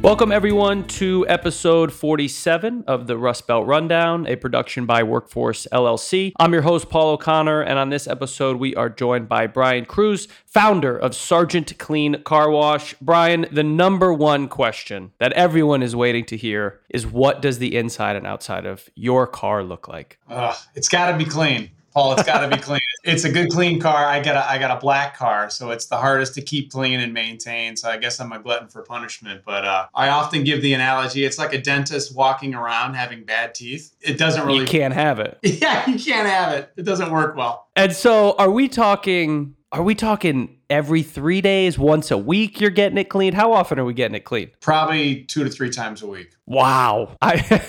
Welcome, everyone, to episode 47 of the Rust Belt Rundown, a production by Workforce LLC. I'm your host, Paul O'Connor, and on this episode, we are joined by Brian Krusz, founder of Sgt. Clean Car Wash. Brian, the number one question that everyone is waiting to hear is what does the inside and outside of your car look like? Uh, it's got to be clean. Paul, it's got to be clean. It's a good clean car. I got a I got a black car, so it's the hardest to keep clean and maintain. So I guess I'm a glutton for punishment. But uh, I often give the analogy: it's like a dentist walking around having bad teeth. It doesn't really. You can't have it. Yeah, you can't have it. It doesn't work well. And so, are we talking? Are we talking every three days, once a week? You're getting it cleaned. How often are we getting it cleaned? Probably two to three times a week. Wow. I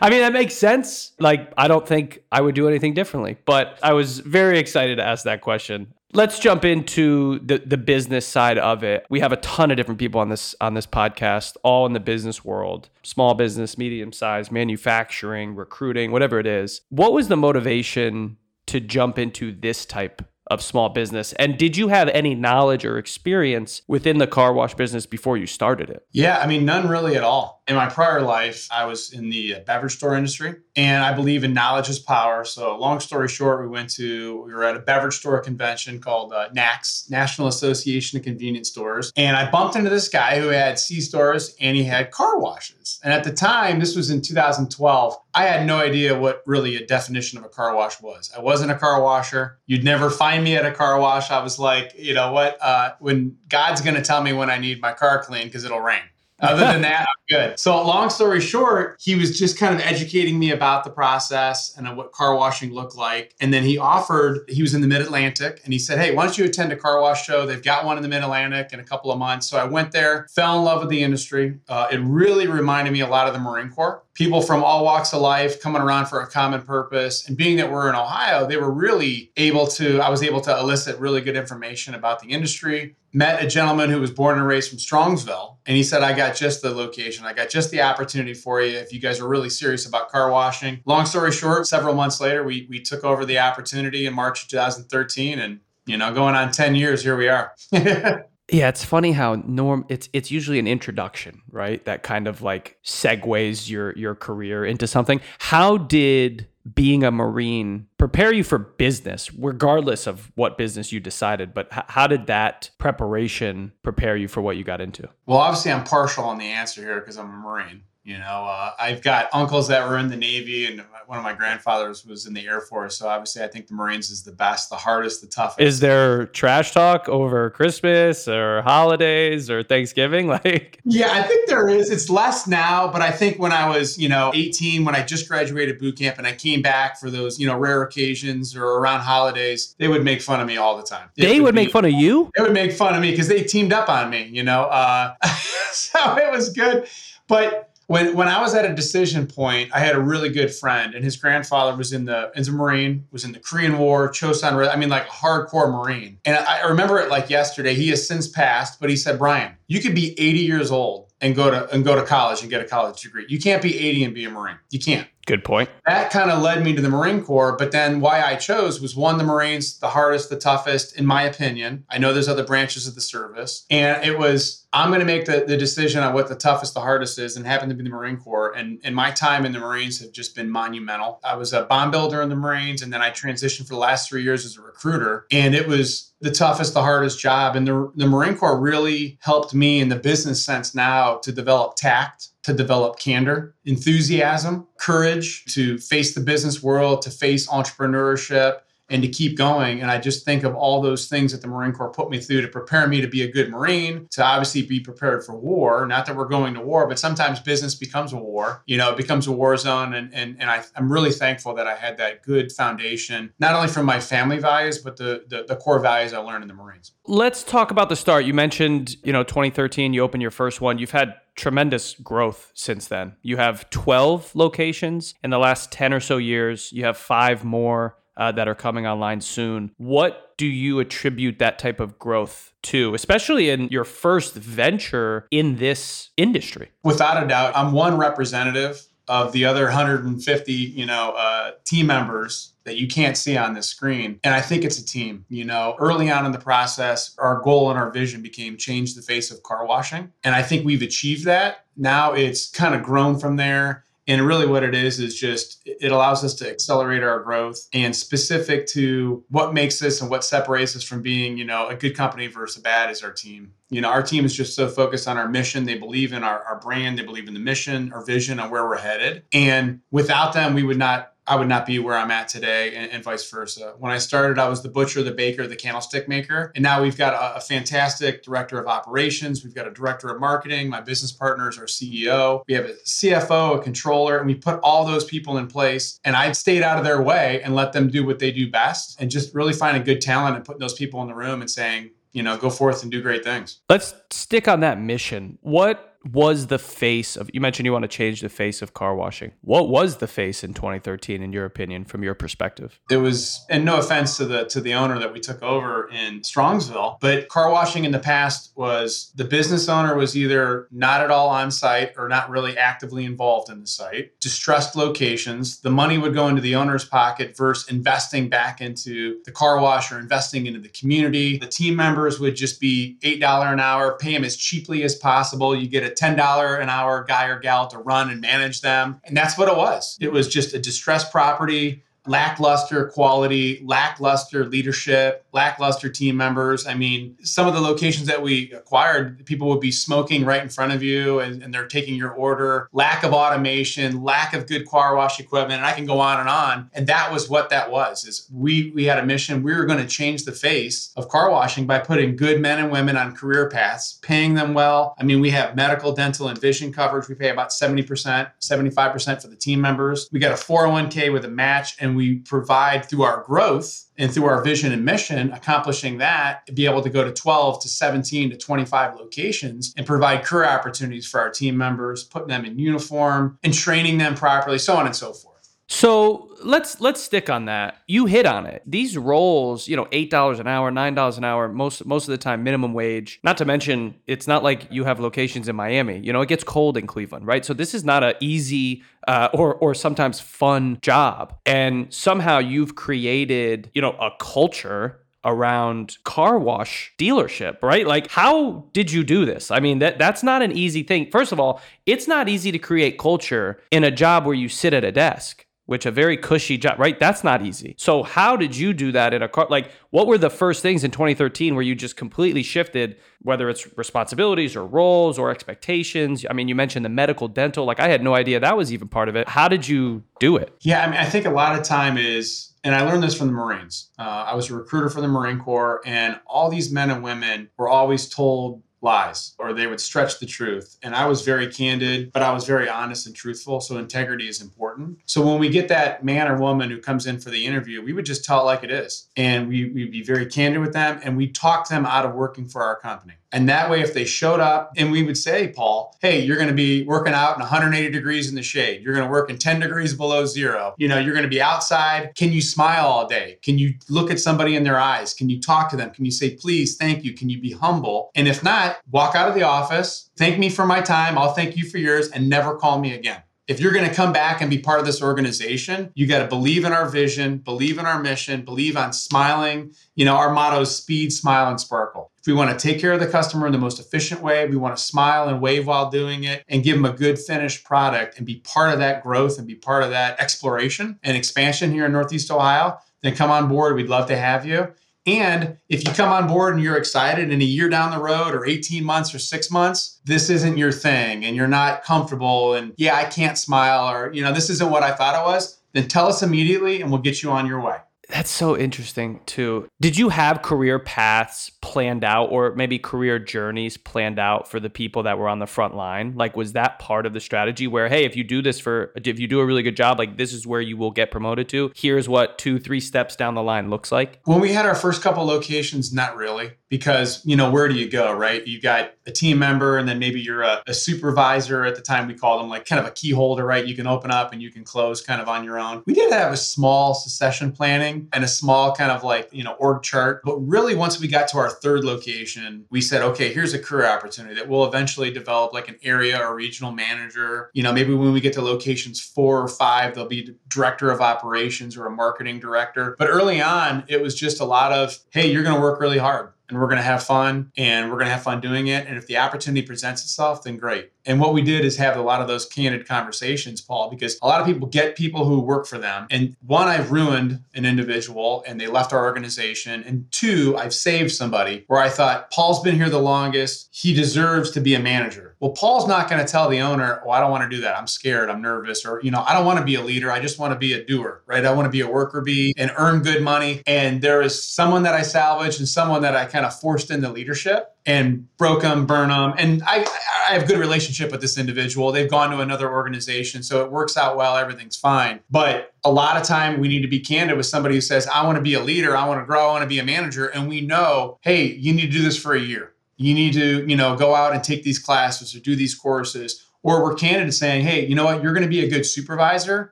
I mean that makes sense. Like I don't think I would do anything differently, but I was very excited to ask that question. Let's jump into the the business side of it. We have a ton of different people on this on this podcast, all in the business world, small business, medium size, manufacturing, recruiting, whatever it is. What was the motivation to jump into this type of small business? And did you have any knowledge or experience within the car wash business before you started it? Yeah, I mean, none really at all. In my prior life, I was in the beverage store industry and I believe in knowledge is power. So, long story short, we went to, we were at a beverage store convention called uh, NACS, National Association of Convenience Stores. And I bumped into this guy who had C stores and he had car washes. And at the time, this was in 2012, I had no idea what really a definition of a car wash was. I wasn't a car washer. You'd never find me at a car wash. I was like, you know what? Uh, when God's going to tell me when I need my car cleaned because it'll rain. Other than that, I'm good. So, long story short, he was just kind of educating me about the process and what car washing looked like. And then he offered, he was in the mid Atlantic and he said, Hey, why don't you attend a car wash show? They've got one in the mid Atlantic in a couple of months. So, I went there, fell in love with the industry. Uh, it really reminded me a lot of the Marine Corps. People from all walks of life coming around for a common purpose. And being that we're in Ohio, they were really able to, I was able to elicit really good information about the industry, met a gentleman who was born and raised from Strongsville. And he said, I got just the location. I got just the opportunity for you if you guys are really serious about car washing. Long story short, several months later, we, we took over the opportunity in March of 2013. And, you know, going on 10 years, here we are. Yeah, it's funny how norm it's it's usually an introduction, right? That kind of like segues your your career into something. How did being a marine prepare you for business regardless of what business you decided. But h- how did that preparation prepare you for what you got into? Well obviously i'm partial on the answer here because i'm a marine you know, uh, I've got uncles that were in the Navy, and one of my grandfathers was in the Air Force. So obviously, I think the Marines is the best, the hardest, the toughest. Is there trash talk over Christmas or holidays or Thanksgiving? Like, yeah, I think there is. It's less now, but I think when I was, you know, 18, when I just graduated boot camp, and I came back for those, you know, rare occasions or around holidays, they would make fun of me all the time. It they would, would make be, fun of you. They would make fun of me because they teamed up on me. You know, uh, so it was good, but when when I was at a decision point, I had a really good friend, and his grandfather was in the as a Marine, was in the Korean War, Chosin. I mean, like hardcore Marine. And I remember it like yesterday. He has since passed, but he said, "Brian, you could be 80 years old and go to and go to college and get a college degree. You can't be 80 and be a Marine. You can't." Good point. That kind of led me to the Marine Corps. But then why I chose was one, the Marines, the hardest, the toughest, in my opinion. I know there's other branches of the service. And it was, I'm going to make the, the decision on what the toughest, the hardest is, and happened to be the Marine Corps. And, and my time in the Marines have just been monumental. I was a bomb builder in the Marines, and then I transitioned for the last three years as a recruiter. And it was the toughest, the hardest job. And the, the Marine Corps really helped me in the business sense now to develop tact to develop candor, enthusiasm, courage to face the business world, to face entrepreneurship, and to keep going. And I just think of all those things that the Marine Corps put me through to prepare me to be a good Marine, to obviously be prepared for war. Not that we're going to war, but sometimes business becomes a war. You know, it becomes a war zone. And and, and I, I'm really thankful that I had that good foundation, not only from my family values, but the, the, the core values I learned in the Marines. Let's talk about the start. You mentioned, you know, 2013, you opened your first one. You've had tremendous growth since then. You have 12 locations in the last 10 or so years. You have five more uh, that are coming online soon. What do you attribute that type of growth to, especially in your first venture in this industry? Without a doubt, I'm one representative of the other 150, you know, uh, team members that you can't see on this screen. And I think it's a team. You know, early on in the process, our goal and our vision became change the face of car washing. And I think we've achieved that. Now it's kind of grown from there. And really, what it is is just it allows us to accelerate our growth and specific to what makes us and what separates us from being, you know, a good company versus a bad is our team. You know, our team is just so focused on our mission. They believe in our, our brand, they believe in the mission, our vision, on where we're headed. And without them, we would not I would not be where I'm at today, and, and, vice versa. When I started, I was the butcher, the baker, the candlestick maker, and now we've got a, a, fantastic director of operations. We've got a director of marketing. My business partners are CEO. We have a CFO, a controller, and we put all those people in place. And I stayed out of their way and let them do what they do best, and just really finding good talent and putting those people in the room and saying, you know, go forth and do great things. Let's stick on that mission. What was the face of you mentioned you want to change the face of car washing. What was the face in 2013 in your opinion from your perspective? It was and no offense to the to the owner that we took over in strongsville but car washing in the past was the business owner was either not at all on site or not really actively involved in the site. Distressed locations. The money would go into the owner's pocket versus investing back into the car wash or investing into the community. The team members would just be $8 an hour pay them as cheaply as possible. You get a $10 an hour guy or gal to run and manage them. And that's what it was. It was just a distressed property lackluster quality, lackluster leadership, lackluster team members. I mean, some of the locations that we acquired, people would be smoking right in front of you and, and, they're taking your order, lack of automation, lack of good car wash equipment, and I can go on and on. And that was what that was. Is we we had a mission. We were going to change the face of car washing by putting good men and women on career paths, paying them well. I mean, we have medical, dental, and vision coverage. We pay about 70%, 75% for the team members. We got a 401k with a match and we provide through our growth and through our vision and mission, accomplishing that, be able to go to 12 to 17 to 25 locations and provide career opportunities for our team members, putting them in uniform and training them properly, so on and so forth. So let's let's stick on that. You hit on it. These roles, you know, eight dollars an hour, nine dollars an hour, most most of the time minimum wage. Not to mention, it's not like you have locations in Miami. You know, it gets cold in Cleveland, right? So this is not an easy uh, or or sometimes fun job. And somehow you've created, you know, a culture around car wash dealership, right? Like how did you do this? I mean, that that's not an easy thing. First of all, it's not easy to create culture in a job where you sit at a desk which a very cushy job, right? That's not easy. So how did you do that in a car? Like, what were the first things in 2013 where you just completely shifted, whether it's responsibilities or roles or expectations? I mean, you mentioned the medical, dental. Like, I had no idea that was even part of it. How did you do it? Yeah, I mean, I think a lot of time is, and I learned this from the Marines. Uh, I was a recruiter for the Marine Corps, and all these men and women were always told lies or they would stretch the truth. And I was very candid, but I was very honest and truthful. So integrity is important. So when we get that man or woman who comes in for the interview, we would just tell it like it is. And we, we'd be very candid with them and we talk them out of working for our company. And that way, if they showed up and we would say, Paul, hey, you're going to be working out in 180 degrees in the shade. You're going to work in 10 degrees below zero. You know, you're going to be outside. Can you smile all day? Can you look at somebody in their eyes? Can you talk to them? Can you say, please, thank you? Can you be humble? And if not, walk out of the office, thank me for my time. I'll thank you for yours and never call me again if you're going to come back and be part of this organization, you got to believe in our vision, believe in our mission, believe on smiling. You know, our motto is speed, smile, and sparkle. If we want to take care of the customer in the most efficient way, we want to smile and wave while doing it and give them a good finished product and be part of that growth and be part of that exploration and expansion here in Northeast Ohio, then come on board. We'd love to have you. And if you come on board and you're excited and a year down the road or 18 months or six months, this isn't your thing and you're not comfortable and yeah, I can't smile or, you know, this isn't what I thought it was, then tell us immediately and we'll get you on your way. That's so interesting too. Did you have career paths planned out or maybe career journeys planned out for the people that were on the front line? Like was that part of the strategy where hey, if you do this for if you do a really good job, like this is where you will get promoted to. Here's what 2 3 steps down the line looks like? When we had our first couple locations, not really because, you know, where do you go, right? You got a team member and then maybe you're a, a supervisor at the time we called them like kind of a key holder, right? You can open up and you can close kind of on your own. We did have a small succession planning and a small kind of like, you know, org chart. But really, once we got to our third location, we said, okay, here's a career opportunity that will eventually develop like an area or regional manager. You know, maybe when we get to locations four or five, they'll be director of operations or a marketing director. But early on, it was just a lot of, hey, you're going to work really hard and we're going to have fun and we're going to have fun doing it. And if the opportunity presents itself, then great. And what we did is have a lot of those candid conversations, Paul, because a lot of people get people who work for them. And one, I've ruined an individual and they left our organization. And two, I've saved somebody where I thought, Paul's been here the longest. He deserves to be a manager. Well, Paul's not going to tell the owner, oh, I don't want to do that. I'm scared. I'm nervous. Or, you know, I don't want to be a leader. I just want to be a doer, right? I want to be a worker bee and earn good money. And there is someone that I salvaged and someone that I kind of forced into leadership and broke them, burn them. And I, I have good relationship with this individual. They've gone to another organization, so it works out well. Everything's fine. But a lot of time we need to be candid with somebody who says, I want to be a leader, I want to grow, I want to be a manager. And we know, hey, you need to do this for a year. You need to, you know, go out and take these classes or do these courses. Or we're candid saying, hey, you know what, you're going to be a good supervisor,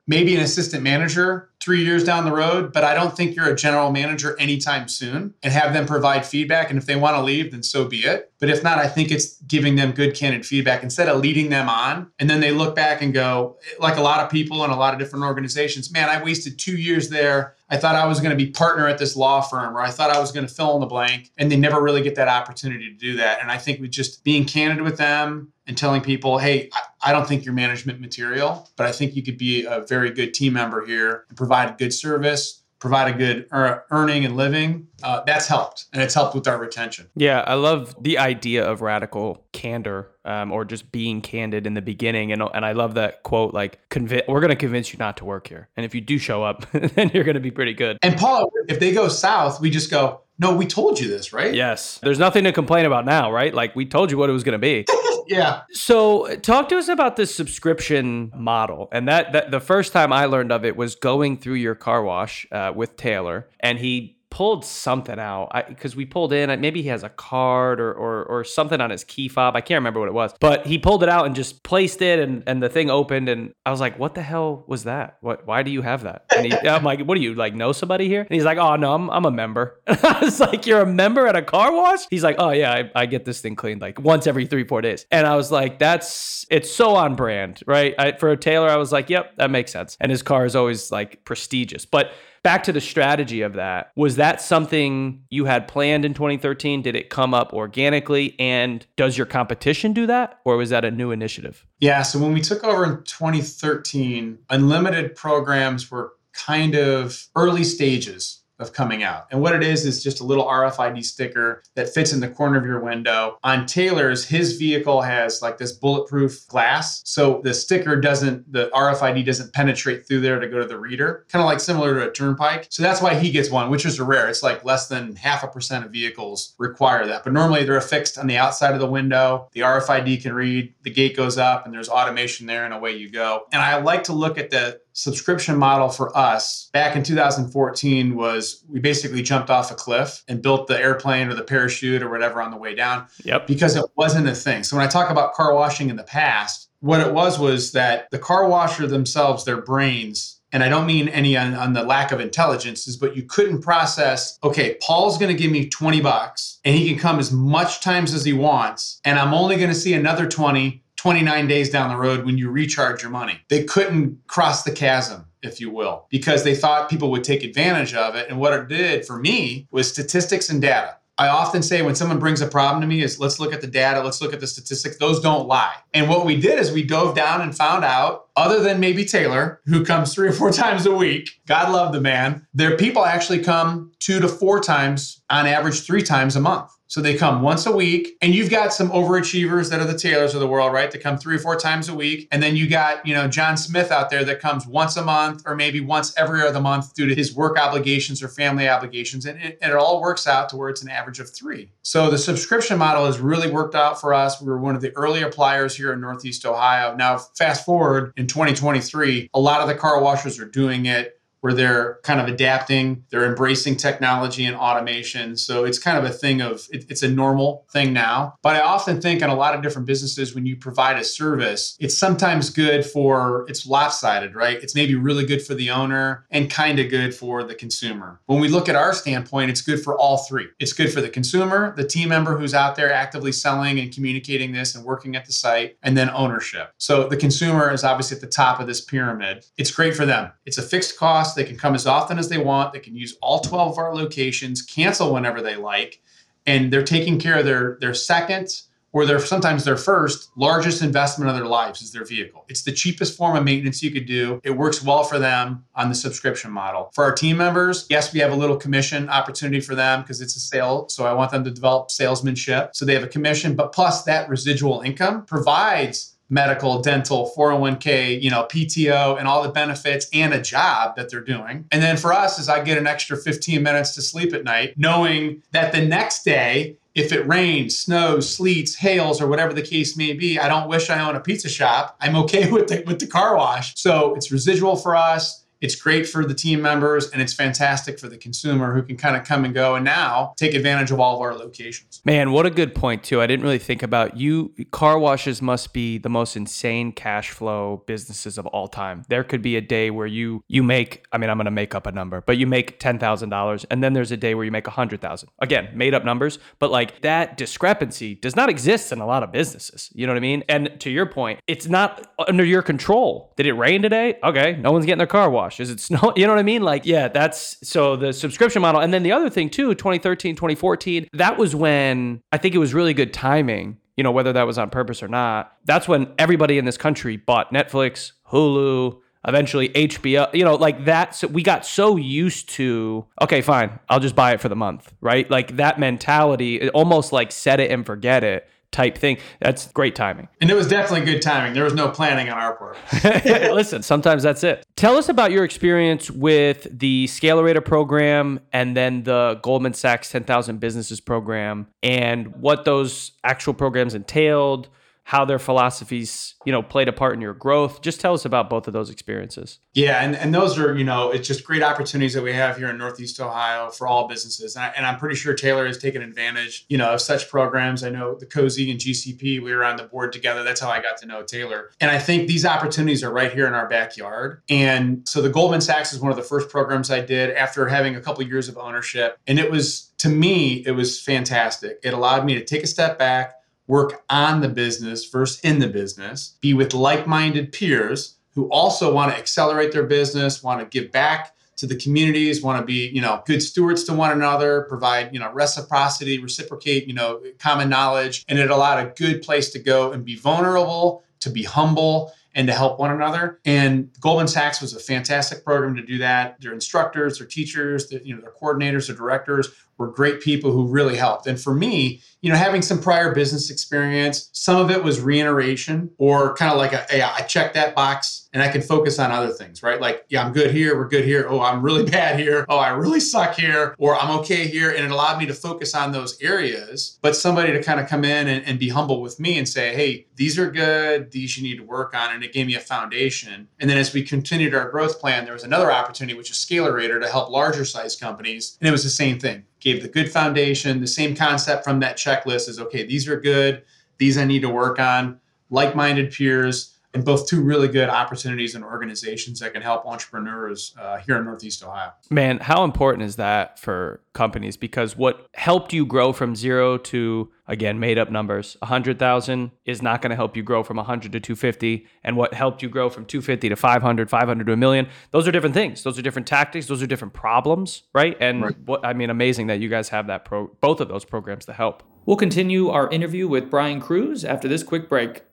maybe an assistant manager, three years down the road, but I don't think you're a general manager anytime soon and have them provide feedback. And if they want to leave, then so be it. But if not, I think it's giving them good candid feedback instead of leading them on. And then they look back and go, like a lot of people in a lot of different organizations, man, I wasted two years there. I thought I was going to be partner at this law firm, or I thought I was going to fill in the blank. And they never really get that opportunity to do that. And I think with just being candid with them and telling people, hey, I don't think you're management material, but I think you could be a very good team member here and provide provide good service, provide a good earning and living, uh, that's helped. And it's helped with our retention. Yeah, I love the idea of radical candor um, or just being candid in the beginning. And, and I love that quote like, conv- we're going to convince you not to work here. And if you do show up, then you're going to be pretty good. And Paul, if they go south, we just go, no, we told you this, right? Yes. There's nothing to complain about now, right? Like we told you what it was going to be. yeah. So, talk to us about this subscription model. And that, that the first time I learned of it was going through your car wash uh, with Taylor, and he pulled something out because we pulled in. Maybe he has a card or, or or something on his key fob. I can't remember what it was, but he pulled it out and just placed it, and and the thing opened, and I was like, "What the hell was that? What? Why do you have that?" And he, I'm like, "What do you like? Know somebody here?" And he's like, "Oh no, I'm I'm a member." I was like, "You're a member at a car wash?" He's like, "Oh yeah, I, I get this thing cleaned like once every three four days," and I was like, "That's it's so on brand, right?" I, for Taylor, I was like, "Yep, that makes sense." And his car is always like prestigious, but back to the strategy of that was that something you had planned in 2013 did it come up organically? And does your competition do that or was that a new initiative? Yeah so when we took over in 2013 unlimited programs were kind of early stages of coming out. And what it is is just a little RFID sticker that fits in the corner of your window. On Taylor's, his vehicle has like this bulletproof glass. So the sticker doesn't, the RFID doesn't penetrate through there to go to the reader, kind of like similar to a turnpike. So that's why he gets one, which is rare. It's like less than half a percent of vehicles require that. But normally they're affixed on the outside of the window. The RFID can read, the gate goes up, and there's automation there, and away you go. And I like to look at the subscription model for us back in 2014 was we basically jumped off a cliff and built the airplane or the parachute or whatever on the way down. Yep. Because it wasn't a thing. So when I talk about car washing in the past, what it was was that the car washer themselves, their brains, and I don't mean any on, on, the lack of intelligences, but you couldn't process, okay, Paul's gonna give me 20 bucks and he can come as much times as he wants, and I'm only gonna see another 20 29 days down the road when you recharge your money. They couldn't cross the chasm if you will, because they thought people would take advantage of it. And what it did for me was statistics and data. I often say when someone brings a problem to me is let's look at the data, let's look at the statistics. Those don't lie. And what we did is we dove down and found out other than maybe Taylor, who comes three or four times a week, God love the man, their people actually come two to four times, on average, three times a month. So they come once a week, and you've got some overachievers that are the Taylors of the world, right? That come three or four times a week. And then you got, you know, John Smith out there that comes once a month or maybe once every other month due to his work obligations or family obligations. And it, and it all works out to where it's an average of three. So the subscription model has really worked out for us. We were one of the early appliers here in Northeast Ohio. Now, fast forward in 2023, a lot of the car washers are doing it where they're kind of adapting, they're embracing technology and automation. So it's kind of a thing of it, it's a normal thing now. But I often think in a lot of different businesses, when you provide a service, it's sometimes good for it's lopsided, right? It's maybe really good for the owner and kind of good for the consumer. When we look at our standpoint, it's good for all three. It's good for the consumer, the team member who's out there actively selling and communicating this and working at the site, and then ownership. So the consumer is obviously at the top of this pyramid. It's great for them. It's a fixed cost they can come as often as they want. They can use all 12 of our locations, cancel whenever they like, and they're taking care of their their second or their sometimes their first largest investment of their lives is their vehicle. It's the cheapest form of maintenance you could do. It works well for them on the subscription model. For our team members, yes, we have a little commission opportunity for them because it's a sale. So I want them to develop salesmanship. So they have a commission, but plus that residual income provides medical, dental, 401k, you know, PTO and all the benefits and a job that they're doing. And then for us is I get an extra 15 minutes to sleep at night knowing that the next day if it rains, snows, sleets, hails, or whatever the case may be, I don't wish I own a pizza shop. I'm okay with the, with the car wash. So it's residual for us. It's great for the team members and it's fantastic for the consumer who can kind of come and go and now take advantage of all of our locations. Man, what a good point too. I didn't really think about you car washes must be the most insane cash flow businesses of all time. There could be a day where you you make I mean I'm going to make up a number, but you make $10,000 and then there's a day where you make 100,000. Again, made up numbers, but like that discrepancy does not exist in a lot of businesses. You know what I mean? And to your point, it's not under your control. Did it rain today? Okay, no one's getting their car washed gosh, is it snow? You know what I mean? Like, yeah, that's so the subscription model. And then the other thing too, 2013, 2014, that was when I think it was really good timing, you know, whether that was on purpose or not. That's when everybody in this country bought Netflix, Hulu, eventually HBO, you know, like that. So we got so used to, okay, fine, I'll just buy it for the month, right? Like that mentality, almost like set it and forget it type thing. That's great timing. And it was definitely good timing. There was no planning on our part. Listen, sometimes that's it. Tell us about your experience with the Scalerator program and then the Goldman Sachs 10,000 Businesses program and what those actual programs entailed how their philosophies, you know, played a part in your growth. Just tell us about both of those experiences. Yeah, and, and those are, you know, it's just great opportunities that we have here in Northeast Ohio for all businesses. And, I, am pretty sure Taylor has taken advantage, you know, of such programs. I know the COSE and GCP, we were on the board together. That's how I got to know Taylor. And I think these opportunities are right here in our backyard. And so the Goldman Sachs is one of the first programs I did after having a couple of years of ownership. And it was, to me, it was fantastic. It allowed me to take a step back work on the business versus in the business, be with like minded peers who also want to accelerate their business, want to give back to the communities, want to be, you know, good stewards to one another, provide, you know, reciprocity, reciprocate, you know, common knowledge. And it allowed a good place to go and be vulnerable, to be humble, and to help one another. And Goldman Sachs was a fantastic program to do that. Their instructors, their teachers, their, you know, their coordinators, their directors were great people who really helped. And for me, you know, having some prior business experience, some of it was reiteration or kind of like a, hey, I check that box and I can focus on other things, right? Like, yeah, I'm good here, we're good here. Oh, I'm really bad here. Oh, I really suck here, or I'm okay here. And it allowed me to focus on those areas, but somebody to kind of come in and, and be humble with me and say, hey, these are good, these you need to work on. And it gave me a foundation. And then as we continued our growth plan, there was another opportunity, which is Scalerator to help larger size companies. And it was the same thing. Gave the good foundation, the same concept from that checklist is okay, these are good, these I need to work on, like minded peers and both two really good opportunities and organizations that can help entrepreneurs uh, here in Northeast Ohio. Man, how important is that for companies? Because what helped you grow from zero to again made up numbers 100000 is not going to help you grow from 100 to 250 and what helped you grow from 250 to 500 500 to a million those are different things those are different tactics those are different problems right and right. what i mean amazing that you guys have that pro both of those programs to help we'll continue our interview with brian Krusz after this quick break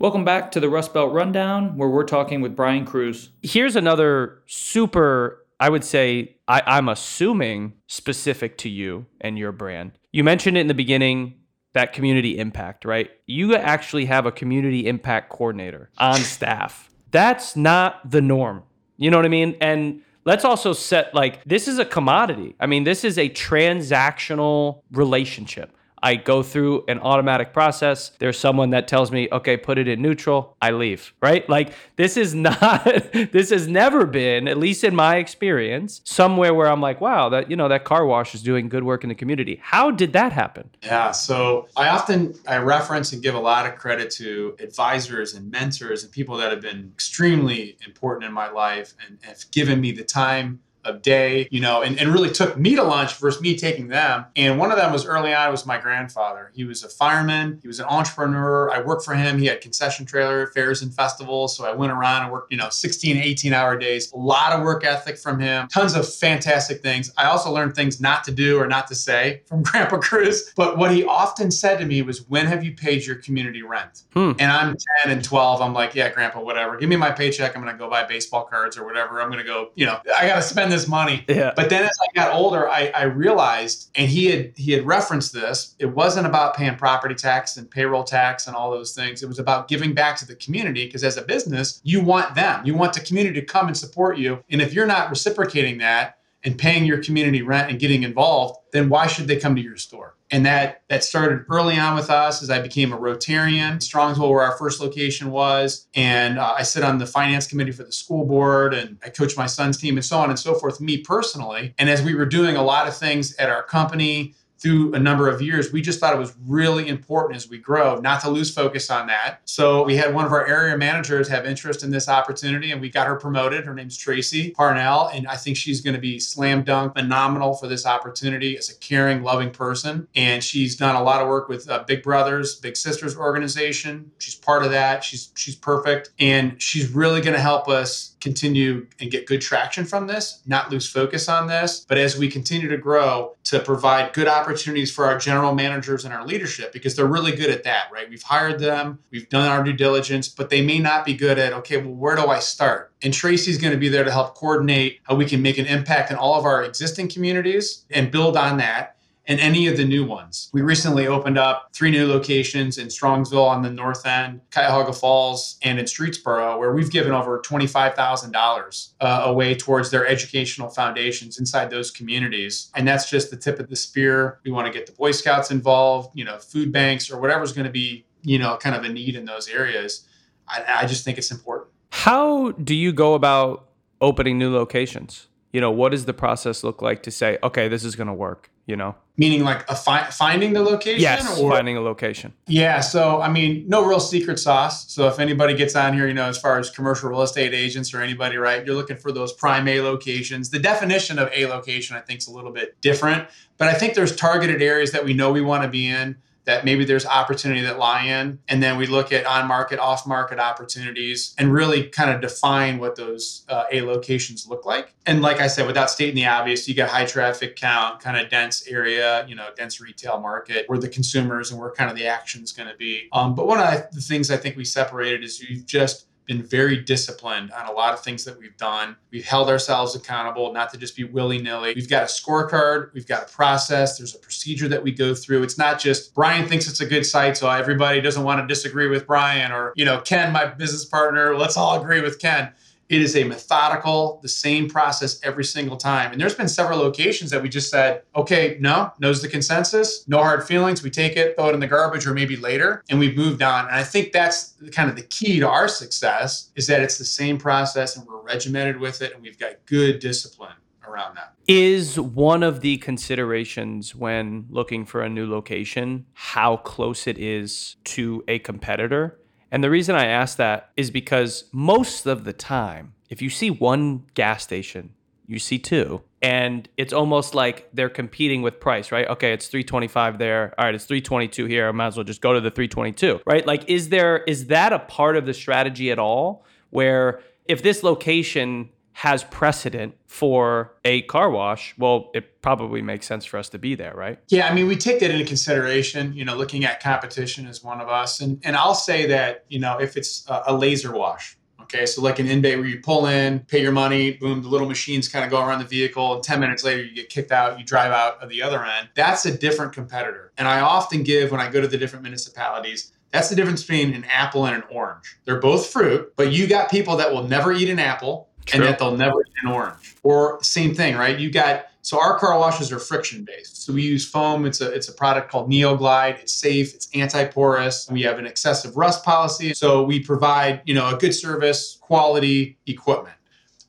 Welcome back to the Rust Belt Rundown, where we're talking with Brian Krusz. Here's another super, I would say, I, I'm assuming specific to you and your brand. You mentioned it in the beginning that community impact, right? You actually have a community impact coordinator on staff. That's not the norm. You know what I mean? And let's also set like this is a commodity. I mean, this is a transactional relationship. I go through an automatic process. There's someone that tells me, okay, put it in neutral. I leave, right? Like this is not, this has never been, at least in my experience, somewhere where I'm like, wow, that, you know, that car wash is doing good work in the community. How did that happen? Yeah. So I often, I reference and give a lot of credit to advisors and mentors and people that have been extremely important in my life and have given me the time of day, you know, and, and really took me to lunch versus me taking them. And one of them was early on was my grandfather. He was a fireman, he was an entrepreneur. I worked for him. He had concession trailer fairs and festivals. So I went around and worked, you know, 16, 18 hour days. A lot of work ethic from him, tons of fantastic things. I also learned things not to do or not to say from Grandpa Krusz. But what he often said to me was, When have you paid your community rent? Hmm. And I'm 10 and 12. I'm like, Yeah, Grandpa, whatever. Give me my paycheck. I'm going to go buy baseball cards or whatever. I'm going to go, you know, I got to spend this money. Yeah. But then as I got older, I, I realized, and he had he had referenced this. It wasn't about paying property tax and payroll tax and all those things. It was about giving back to the community because as a business, you want them. You want the community to come and support you. And if you're not reciprocating that and paying your community rent and getting involved, then why should they come to your store? And that that started early on with us as I became a Rotarian. Strongsville, where our first location was, and uh, I sit on the finance committee for the school board, and I coach my son's team, and so on and so forth. Me personally, and as we were doing a lot of things at our company, through a number of years, we just thought it was really important as we grow not to lose focus on that. So we had one of our area managers have interest in this opportunity and we got her promoted. Her name's Tracy Parnell. And I think she's going to be slam dunk phenomenal for this opportunity as a caring, loving person. And she's done a lot of work with uh, Big Brothers, Big Sisters organization. She's part of that. She's, she's perfect. And she's really going to help us continue and get good traction from this, not lose focus on this, but as we continue to grow, to provide good opportunities for our general managers and our leadership because they're really good at that, right? We've hired them, we've done our due diligence, but they may not be good at, okay, well, where do I start? And Tracy's going to be there to help coordinate how we can make an impact in all of our existing communities and build on that and any of the new ones. We recently opened up three new locations in Strongsville on the north end, Cuyahoga Falls, and in Streetsboro, where we've given over $25,000 uh, away towards their educational foundations inside those communities. And that's just the tip of the spear. We want to get the Boy Scouts involved, you know, food banks or whatever's going to be, you know, kind of a need in those areas. I, I just think it's important. How do you go about opening new locations? You know, what does the process look like to say, okay, this is going to work? You know, meaning like a fi- finding the location. Yes, or? finding a location. Yeah. So I mean, no real secret sauce. So if anybody gets on here, you know, as far as commercial real estate agents or anybody, right, you're looking for those prime A locations. The definition of A location, I think, is a little bit different, but I think there's targeted areas that we know we want to be in that maybe there's opportunity that lie in. And then we look at on market off market opportunities and really kind of define what those uh, a locations look like. And like i said without stating the obvious you got high traffic count kind of dense area you know dense retail market where the consumers and where kind of the action is going to be. Um, but one of the things i think we separated is you just been very disciplined on a lot of things that we've done. We've held ourselves accountable, not to just be willy nilly. We've got a scorecard, we've got a process, there's a procedure that we go through. It's not just Brian thinks it's a good site, so everybody doesn't want to disagree with Brian, or, you know, Ken, my business partner, let's all agree with Ken. It is a methodical, the same process every single time. And there's been several locations that we just said, okay, no, knows the consensus, no hard feelings. We take it, throw it in the garbage, or maybe later, and we've moved on. And I think that's kind of the key to our success is that it's the same process and we're regimented with it and we've got good discipline around that. Is one of the considerations when looking for a new location how close it is to a competitor? And the reason I ask that is because most of the time, if you see one gas station, you see two. And it's almost like they're competing with price, right? Okay, it's 325 there. All right, it's 322 here. I might as well just go to the 322, right? Like, is there is that a part of the strategy at all where if this location has precedent for a car wash, well, it probably makes sense for us to be there, right? Yeah, I mean, we take that into consideration, you know, looking at competition as one of us. And, and I'll say that, you know, if it's a, a laser wash, Okay, so like an in bay where you pull in, pay your money, boom, the little machines kind of go around the vehicle, and 10 minutes later you get kicked out, you drive out of the other end. That's a different competitor. And I often give when I go to the different municipalities, that's the difference between an apple and an orange. They're both fruit, but you got people that will never eat an apple True. and that they'll never an orange. Or same thing, right? You got so our car washes are friction based. So we use foam. It's a it's a product called NeoGlide. It's safe. It's anti-porous. We have an excessive rust policy. So we provide you know a good service, quality equipment.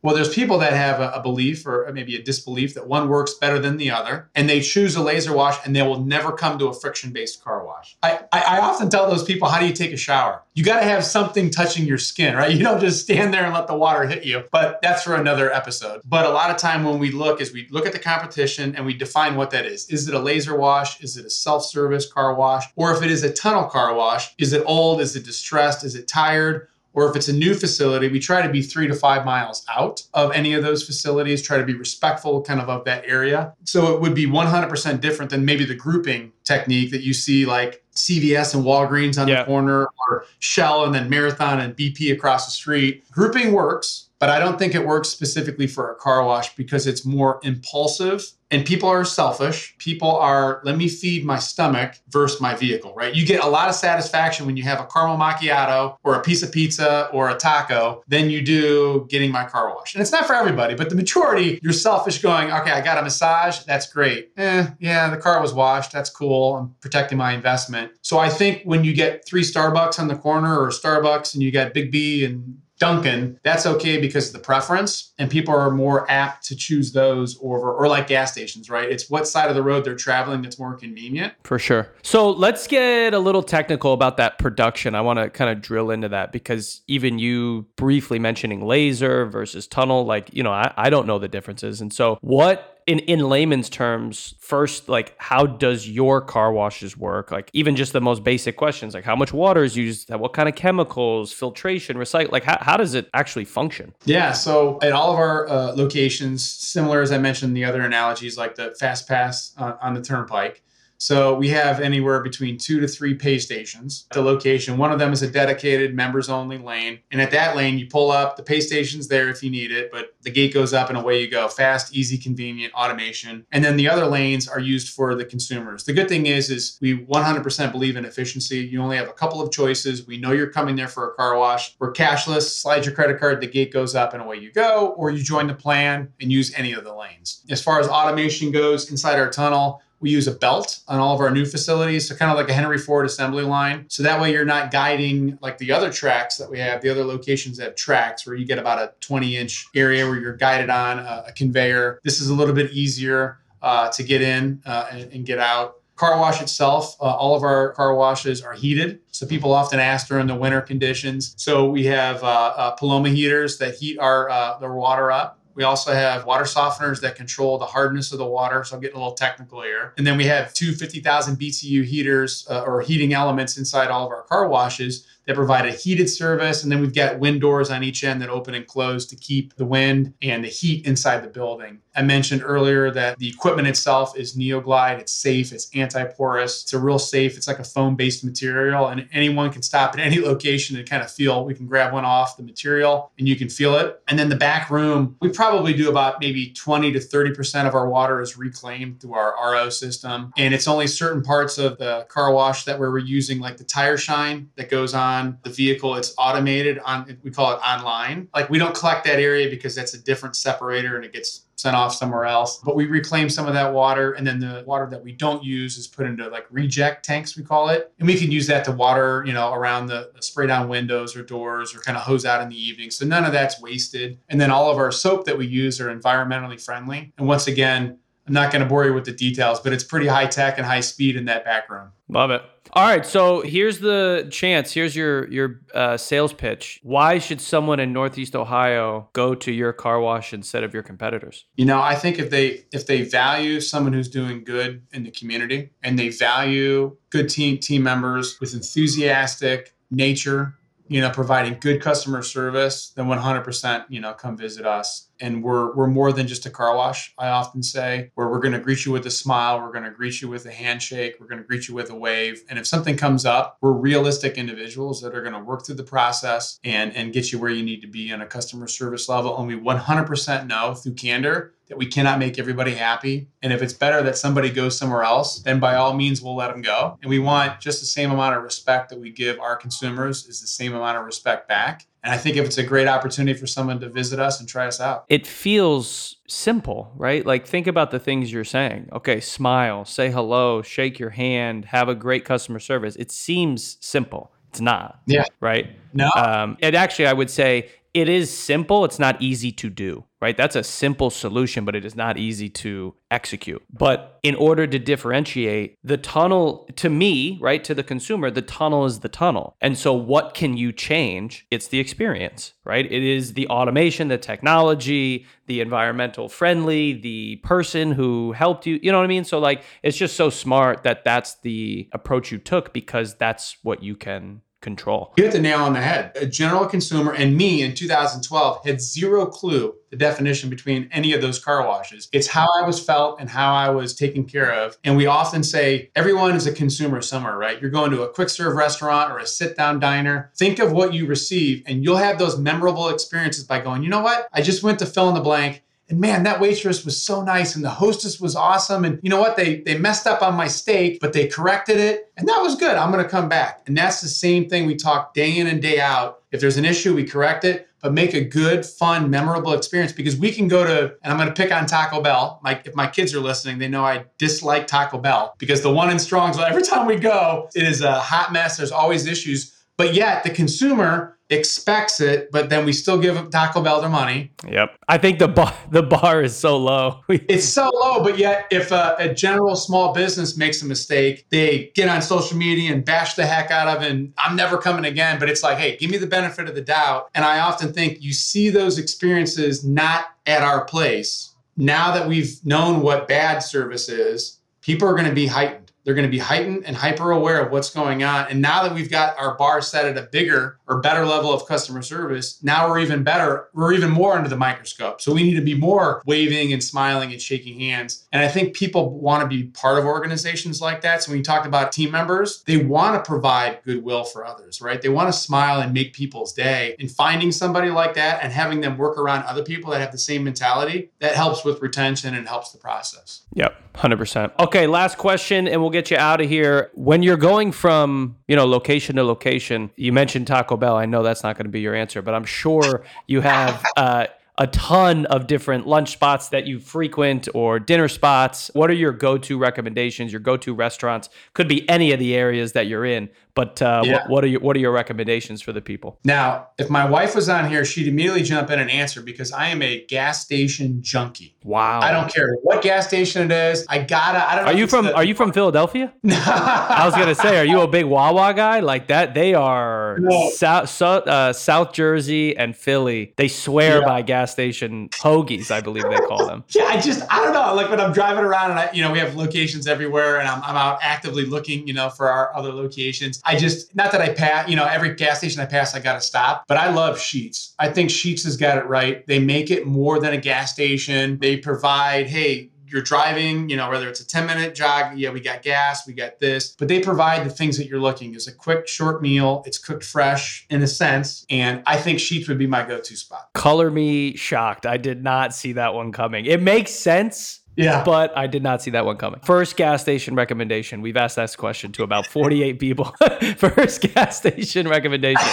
Well, there's people that have a, a, belief or maybe a disbelief that one works better than the other, and they choose a laser wash and they will never come to a friction based car wash. I, I, I, often tell those people, how do you take a shower? You got to have something touching your skin, right? You don't just stand there and let the water hit you, but that's for another episode. But a lot of time when we look is we look at the competition and we define what that is. Is it a laser wash? Is it a self service car wash? Or if it is a tunnel car wash, is it old? Is it distressed? Is it tired? Or if it's a new facility, we try to be three to five miles out of any of those facilities, try to be respectful kind of of that area. So it would be 100% different than maybe the grouping technique that you see like CVS and Walgreens on yeah. the corner or Shell and then Marathon and BP across the street. Grouping works, but I don't think it works specifically for a car wash because it's more impulsive and people are selfish. People are, let me feed my stomach versus my vehicle, right? You get a lot of satisfaction when you have a caramel macchiato or a piece of pizza or a taco than you do getting my car washed. And it's not for everybody, but the majority, you're selfish going, okay, I got a massage. That's great. Eh, yeah, the car was washed. That's cool. I'm protecting my investment. So I think when you get three Starbucks on the corner or Starbucks and you got Biggby and Dunkin', that's okay because of the preference, and people are more apt to choose those over, or like gas stations, right? It's what side of the road they're traveling that's more convenient. For sure. So let's get a little technical about that production. I want to kind of drill into that because even you briefly mentioning laser versus tunnel, like, you know, I, I don't know the differences. And so, what in in layman's terms, first, like how does your car washes work? Like even just the most basic questions, like how much water is used, what kind of chemicals, filtration, recycle, like how, how does it actually function? Yeah, so at all of our uh, locations, similar as I mentioned the other analogies, like the fast pass on, on the turnpike. So we have anywhere between two to three pay stations at the location. One of them is a dedicated members only lane. And at that lane, you pull up, the pay station's there if you need it, but the gate goes up and away you go. Fast, easy, convenient, automation. And then the other lanes are used for the consumers. The good thing is, is we 100% believe in efficiency. You only have a couple of choices. We know you're coming there for a car wash. We're cashless, slide your credit card, the gate goes up and away you go, or you join the plan and use any of the lanes. As far as automation goes inside our tunnel, we use a belt on all of our new facilities, so kind of like a Henry Ford assembly line. So that way you're not guiding like the other tracks that we have. The other locations have tracks where you get about a 20 inch area where you're guided on a, a conveyor. This is a little bit easier uh, to get in uh, and, and, get out. Car wash itself, uh, all of our car washes are heated. So people often ask during the winter conditions. So we have uh, uh, Paloma heaters that heat our, uh, our water up. We also have water softeners that control the hardness of the water. So I'm getting a little technical here. And then we have two 50,000 BTU heaters uh, or heating elements inside all of our car washes that provide a heated service. And then we've got wind doors on each end that open and close to keep the wind and the heat inside the building. I mentioned earlier that the equipment itself is NeoGlide. It's safe, it's anti porous, it's a real safe, it's like a foam based material. And anyone can stop at any location and kind of feel we can grab one off the material and you can feel it. And then the back room, we probably do about maybe 20 to 30% of our water is reclaimed through our RO system. And it's only certain parts of the car wash that we're using, like the tire shine that goes on the vehicle. It's automated on, we call it online. Like we don't collect that area because that's a different separator and it gets sent off somewhere else. But we reclaim some of that water, and then the water that we don't use is put into like reject tanks, we call it. And we can use that to water, you know, around the, the spray down windows or doors or kind of hose out in the evening. So none of that's wasted. And then all of our soap that we use are environmentally friendly. And once again, I'm not going to bore you with the details, but it's pretty high tech and high speed in that back room. Love it. All right, so here's the chance. Here's your your uh, sales pitch. Why should someone in Northeast Ohio go to your car wash instead of your competitors? You know, I think if they if they value someone who's doing good in the community and they value good team team members with enthusiastic nature, you know, providing good customer service, then 100%, you know, come visit us and we're we're more than just a car wash. I often say where we're going to greet you with a smile, we're going to greet you with a handshake, we're going to greet you with a wave, and if something comes up, we're realistic individuals that are going to work through the process and and get you where you need to be on a customer service level. And we 100% know through candor that we cannot make everybody happy. And if it's better that somebody goes somewhere else, then by all means, we'll let them go. And we want just the same amount of respect that we give our consumers is the same amount of respect back. And I think if it's a great opportunity for someone to visit us and try us out, it feels simple, right? Like think about the things you're saying. Okay, smile, say hello, shake your hand, have a great customer service. It seems simple. It's not. Yeah. Right. No. Um, and actually, I would say it is simple. It's not easy to do, right? That's a simple solution, but it is not easy to execute. But in order to differentiate, the tunnel, to me, right, to the consumer, the tunnel is the tunnel. And so, what can you change? It's the experience, right? It is the automation, the technology, the environmental friendly, the person who helped you. You know what I mean? So, like, it's just so smart that that's the approach you took because that's what you can control. You hit the nail on the head. A general consumer and me in 2012 had zero clue the definition between any of those car washes. It's how I was felt and how I was taken care of. And we often say everyone is a consumer somewhere, right? You're going to a quick serve restaurant or a sit down diner. Think of what you receive and you'll have those memorable experiences by going, you know what? I just went to fill in the blank and man, that waitress was so nice and the hostess was awesome. And you know what? They they messed up on my steak, but they corrected it. And that was good. I'm gonna come back. And that's the same thing we talk day in and day out. If there's an issue, we correct it, but make a good, fun, memorable experience because we can go to, and I'm gonna pick on Taco Bell. My, if my kids are listening, they know I dislike Taco Bell because the one in Strongsville, every time we go, it is a hot mess. There's always issues. But yet the consumer expects it, but then we still give Taco Bell their money. Yep. I think the bar the bar is so low. it's so low, but yet if a, a, general small business makes a mistake, they get on social media and bash the heck out of it. And I'm never coming again. But it's like, hey, give me the benefit of the doubt. And I often think you see those experiences not at our place. Now that we've known what bad service is, people are going to be heightened. They're going to be heightened and hyper aware of what's going on. And now that we've got our bar set at a bigger or better level of customer service, now we're even better. We're even more under the microscope. So we need to be more waving and smiling and shaking hands. And I think people want to be part of organizations like that. So when you talk about team members, they want to provide goodwill for others, right? They want to smile and make people's day. And finding somebody like that and having them work around other people that have the same mentality, that helps with retention and helps the process. Yep. 100%. Okay, last question and we'll get you out of here. When you're going from, you know, location to location, you mentioned Taco Bell. I know that's not going to be your answer, but I'm sure you have uh, a ton of different lunch spots that you frequent or dinner spots. What are your go-to recommendations, your go-to restaurants? Could be any of the areas that you're in, but uh, yeah. what, what, are your what are your recommendations for the people? Now, if my wife was on here, she'd immediately jump in and answer because I am a gas station junkie. Wow! I don't care what gas station it is. I gotta. I don't. Are you from the, Are you from Philadelphia? I was gonna say, are you a big Wawa guy like that? They are no. South South, uh, South Jersey and Philly. They swear yeah. by gas station hoagies. I believe they call them. yeah, I just I don't know. Like when I'm driving around and I, you know, we have locations everywhere, and I'm I'm out actively looking, you know, for our other locations. I just, not that I pass, you know, every gas station I pass, I got to stop, but I love Sheetz. I think Sheetz has got it right. They make it more than a gas station. They provide, hey, you're driving, you know, whether it's a 10 minute jog, yeah, we got gas, we got this, but they provide the things that you're looking is a quick, short meal. It's cooked fresh in a sense. And I think Sheetz would be my go to spot. Color me shocked. I did not see that one coming. It makes sense yeah. But I did not see that one coming. First gas station recommendation. We've asked this question to about 48 people. First gas station recommendation.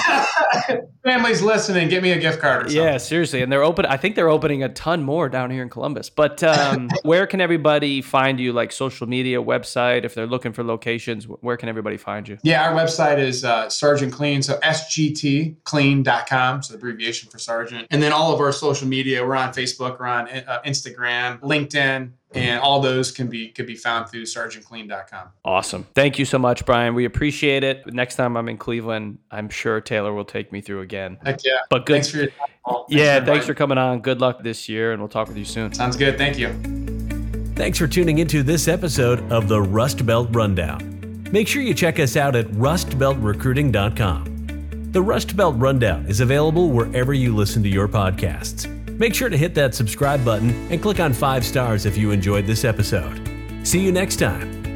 Families listening, get me a gift card Yeah, seriously. And they're open I think they're opening a ton more down here in Columbus. But um, where can everybody find you like social media, website if they're looking for locations, where can everybody find you? Yeah, our website is uh, Sergeant Clean, so sgtclean.com, so abbreviation for Sergeant. And then all of our social media, we're on Facebook, we're on uh, Instagram, LinkedIn, Mm-hmm. and all those can be could be found through sergeantclean.com. Awesome. Thank you so much, Brian. We appreciate it. Next time I'm in Cleveland, I'm sure Taylor will take me through again. Heck yeah. But good. Thanks for your time. Thanks yeah, for thanks for coming on. Good luck this year, and we'll talk with you soon. Sounds good. Thank you. Thanks for tuning into this episode of the Rust Belt Rundown. Make sure you check us out at rustbeltrecruiting.com. The Rust Belt Rundown is available wherever you listen to your podcasts. Make sure to hit that subscribe button and click on five stars if you enjoyed this episode. See you next time